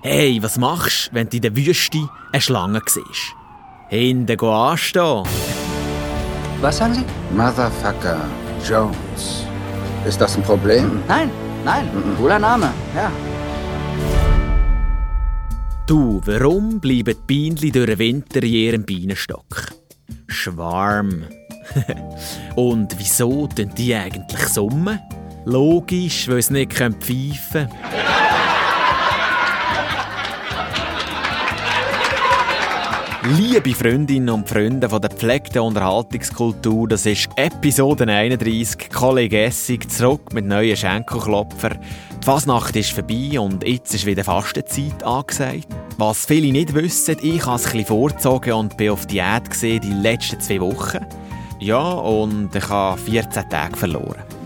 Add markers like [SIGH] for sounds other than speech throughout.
Hey, was machst du, wenn du in der Wüste eine Schlange siehst? Hinten anstehen. Was sagen Sie? Motherfucker Jones. Ist das ein Problem? Nein, nein, cooler Name, ja. Du, warum bleiben die Bienen durch den Winter in ihrem Bienenstock? Schwarm. [LAUGHS] Und wieso tun die eigentlich summen? Logisch, weil sie nicht pfeifen können. Liebe Freundinnen und Freunde von der gepflegten Unterhaltungskultur, das ist Episode 31, Kollege Essig, zurück mit neuen Schenkelklopfer. Die Fasnacht ist vorbei und jetzt ist wieder Fastenzeit angesagt. Was viele nicht wissen, ich habe es ein bisschen vorgezogen und bin auf Diät gesehen die letzten zwei Wochen. Ja, und ich habe 14 Tage verloren.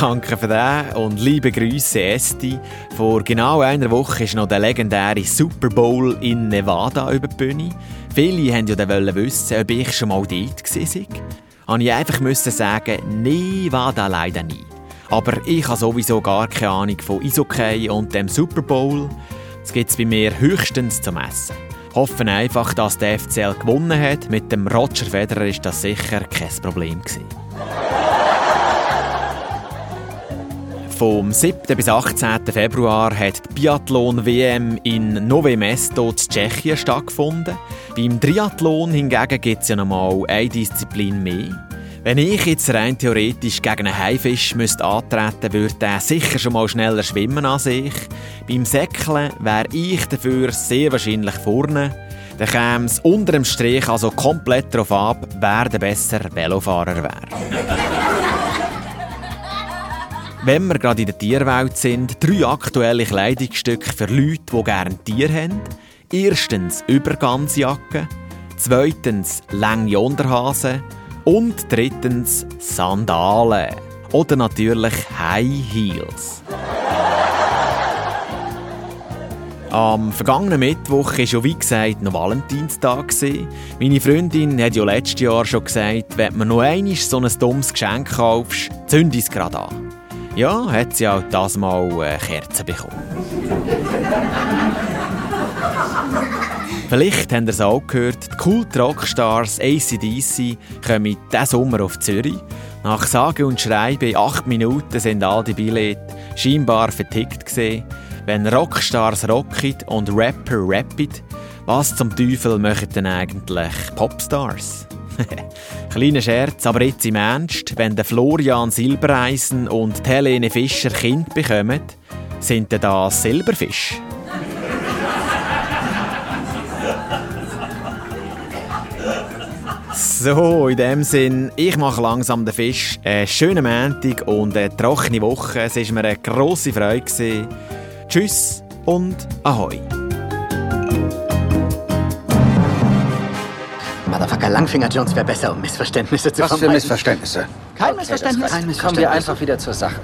Danke für das und liebe Grüße Esti. Vor genau einer Woche ist noch der legendäre Super Bowl in Nevada über die Bühne. Viele wollten ja wissen, ob ich schon mal dort war. Habe ich einfach sagen, Nevada leider nie. Aber ich habe sowieso gar keine Ahnung von Eishockey und dem Super Bowl. Das gibt es bei mir höchstens zum Essen. Hoffen einfach, dass der FCL gewonnen hat. Mit dem Roger Federer ist das sicher kein Problem gewesen. Vom 7. bis 18. Februar hat die Biathlon-WM in Nové Mesto in Tschechien stattgefunden. Beim Triathlon hingegen gibt es ja noch mal eine Disziplin mehr. Wenn ich jetzt rein theoretisch gegen einen Haifisch müsste antreten würde er sicher schon mal schneller schwimmen als ich. Beim Säckeln wäre ich dafür sehr wahrscheinlich vorne. Dann käme es unter dem Strich also komplett darauf ab, wer der bessere Velofahrer wäre. Wenn wir gerade in der Tierwelt sind, drei aktuelle Kleidungsstücke für Leute, die gerne Tiere haben. Erstens Übergangsjacke, zweitens lange Unterhasen und drittens Sandalen. Oder natürlich High Heels. Am vergangenen Mittwoch war ja wie gesagt noch Valentinstag. Meine Freundin hat ja letztes Jahr schon gesagt, wenn man noch einmal so ein dummes Geschenk kaufst, zünd es gerade an. Ja, hat sie auch das Mal äh, Kerzen bekommen. Vielleicht habt ihr es auch gehört, die Kult Rockstars ACDC kommen diesen Sommer auf Zürich. Nach sage und schreibe in acht Minuten sind all die Billette scheinbar vertickt gesehen. Wenn Rockstars rocken und Rapper rappen, was zum Teufel machen denn eigentlich Popstars? [LAUGHS] Kleiner Scherz, aber jetzt im Ernst, wenn der Florian Silbereisen und Helene Fischer Kind bekommen, sind denn das Silberfisch? [LAUGHS] So, in dem Sinn, ich mache langsam den Fisch. Einen schönen Montag und eine trockene Woche. Es war mir eine grosse Freude. Tschüss und Ahoi. Motherfucker Langfinger Jones wäre besser, um Missverständnisse zu Was für Missverständnisse? Kein Missverständnis. Kein Missverständnis. Kommen wir einfach wieder zur Sache.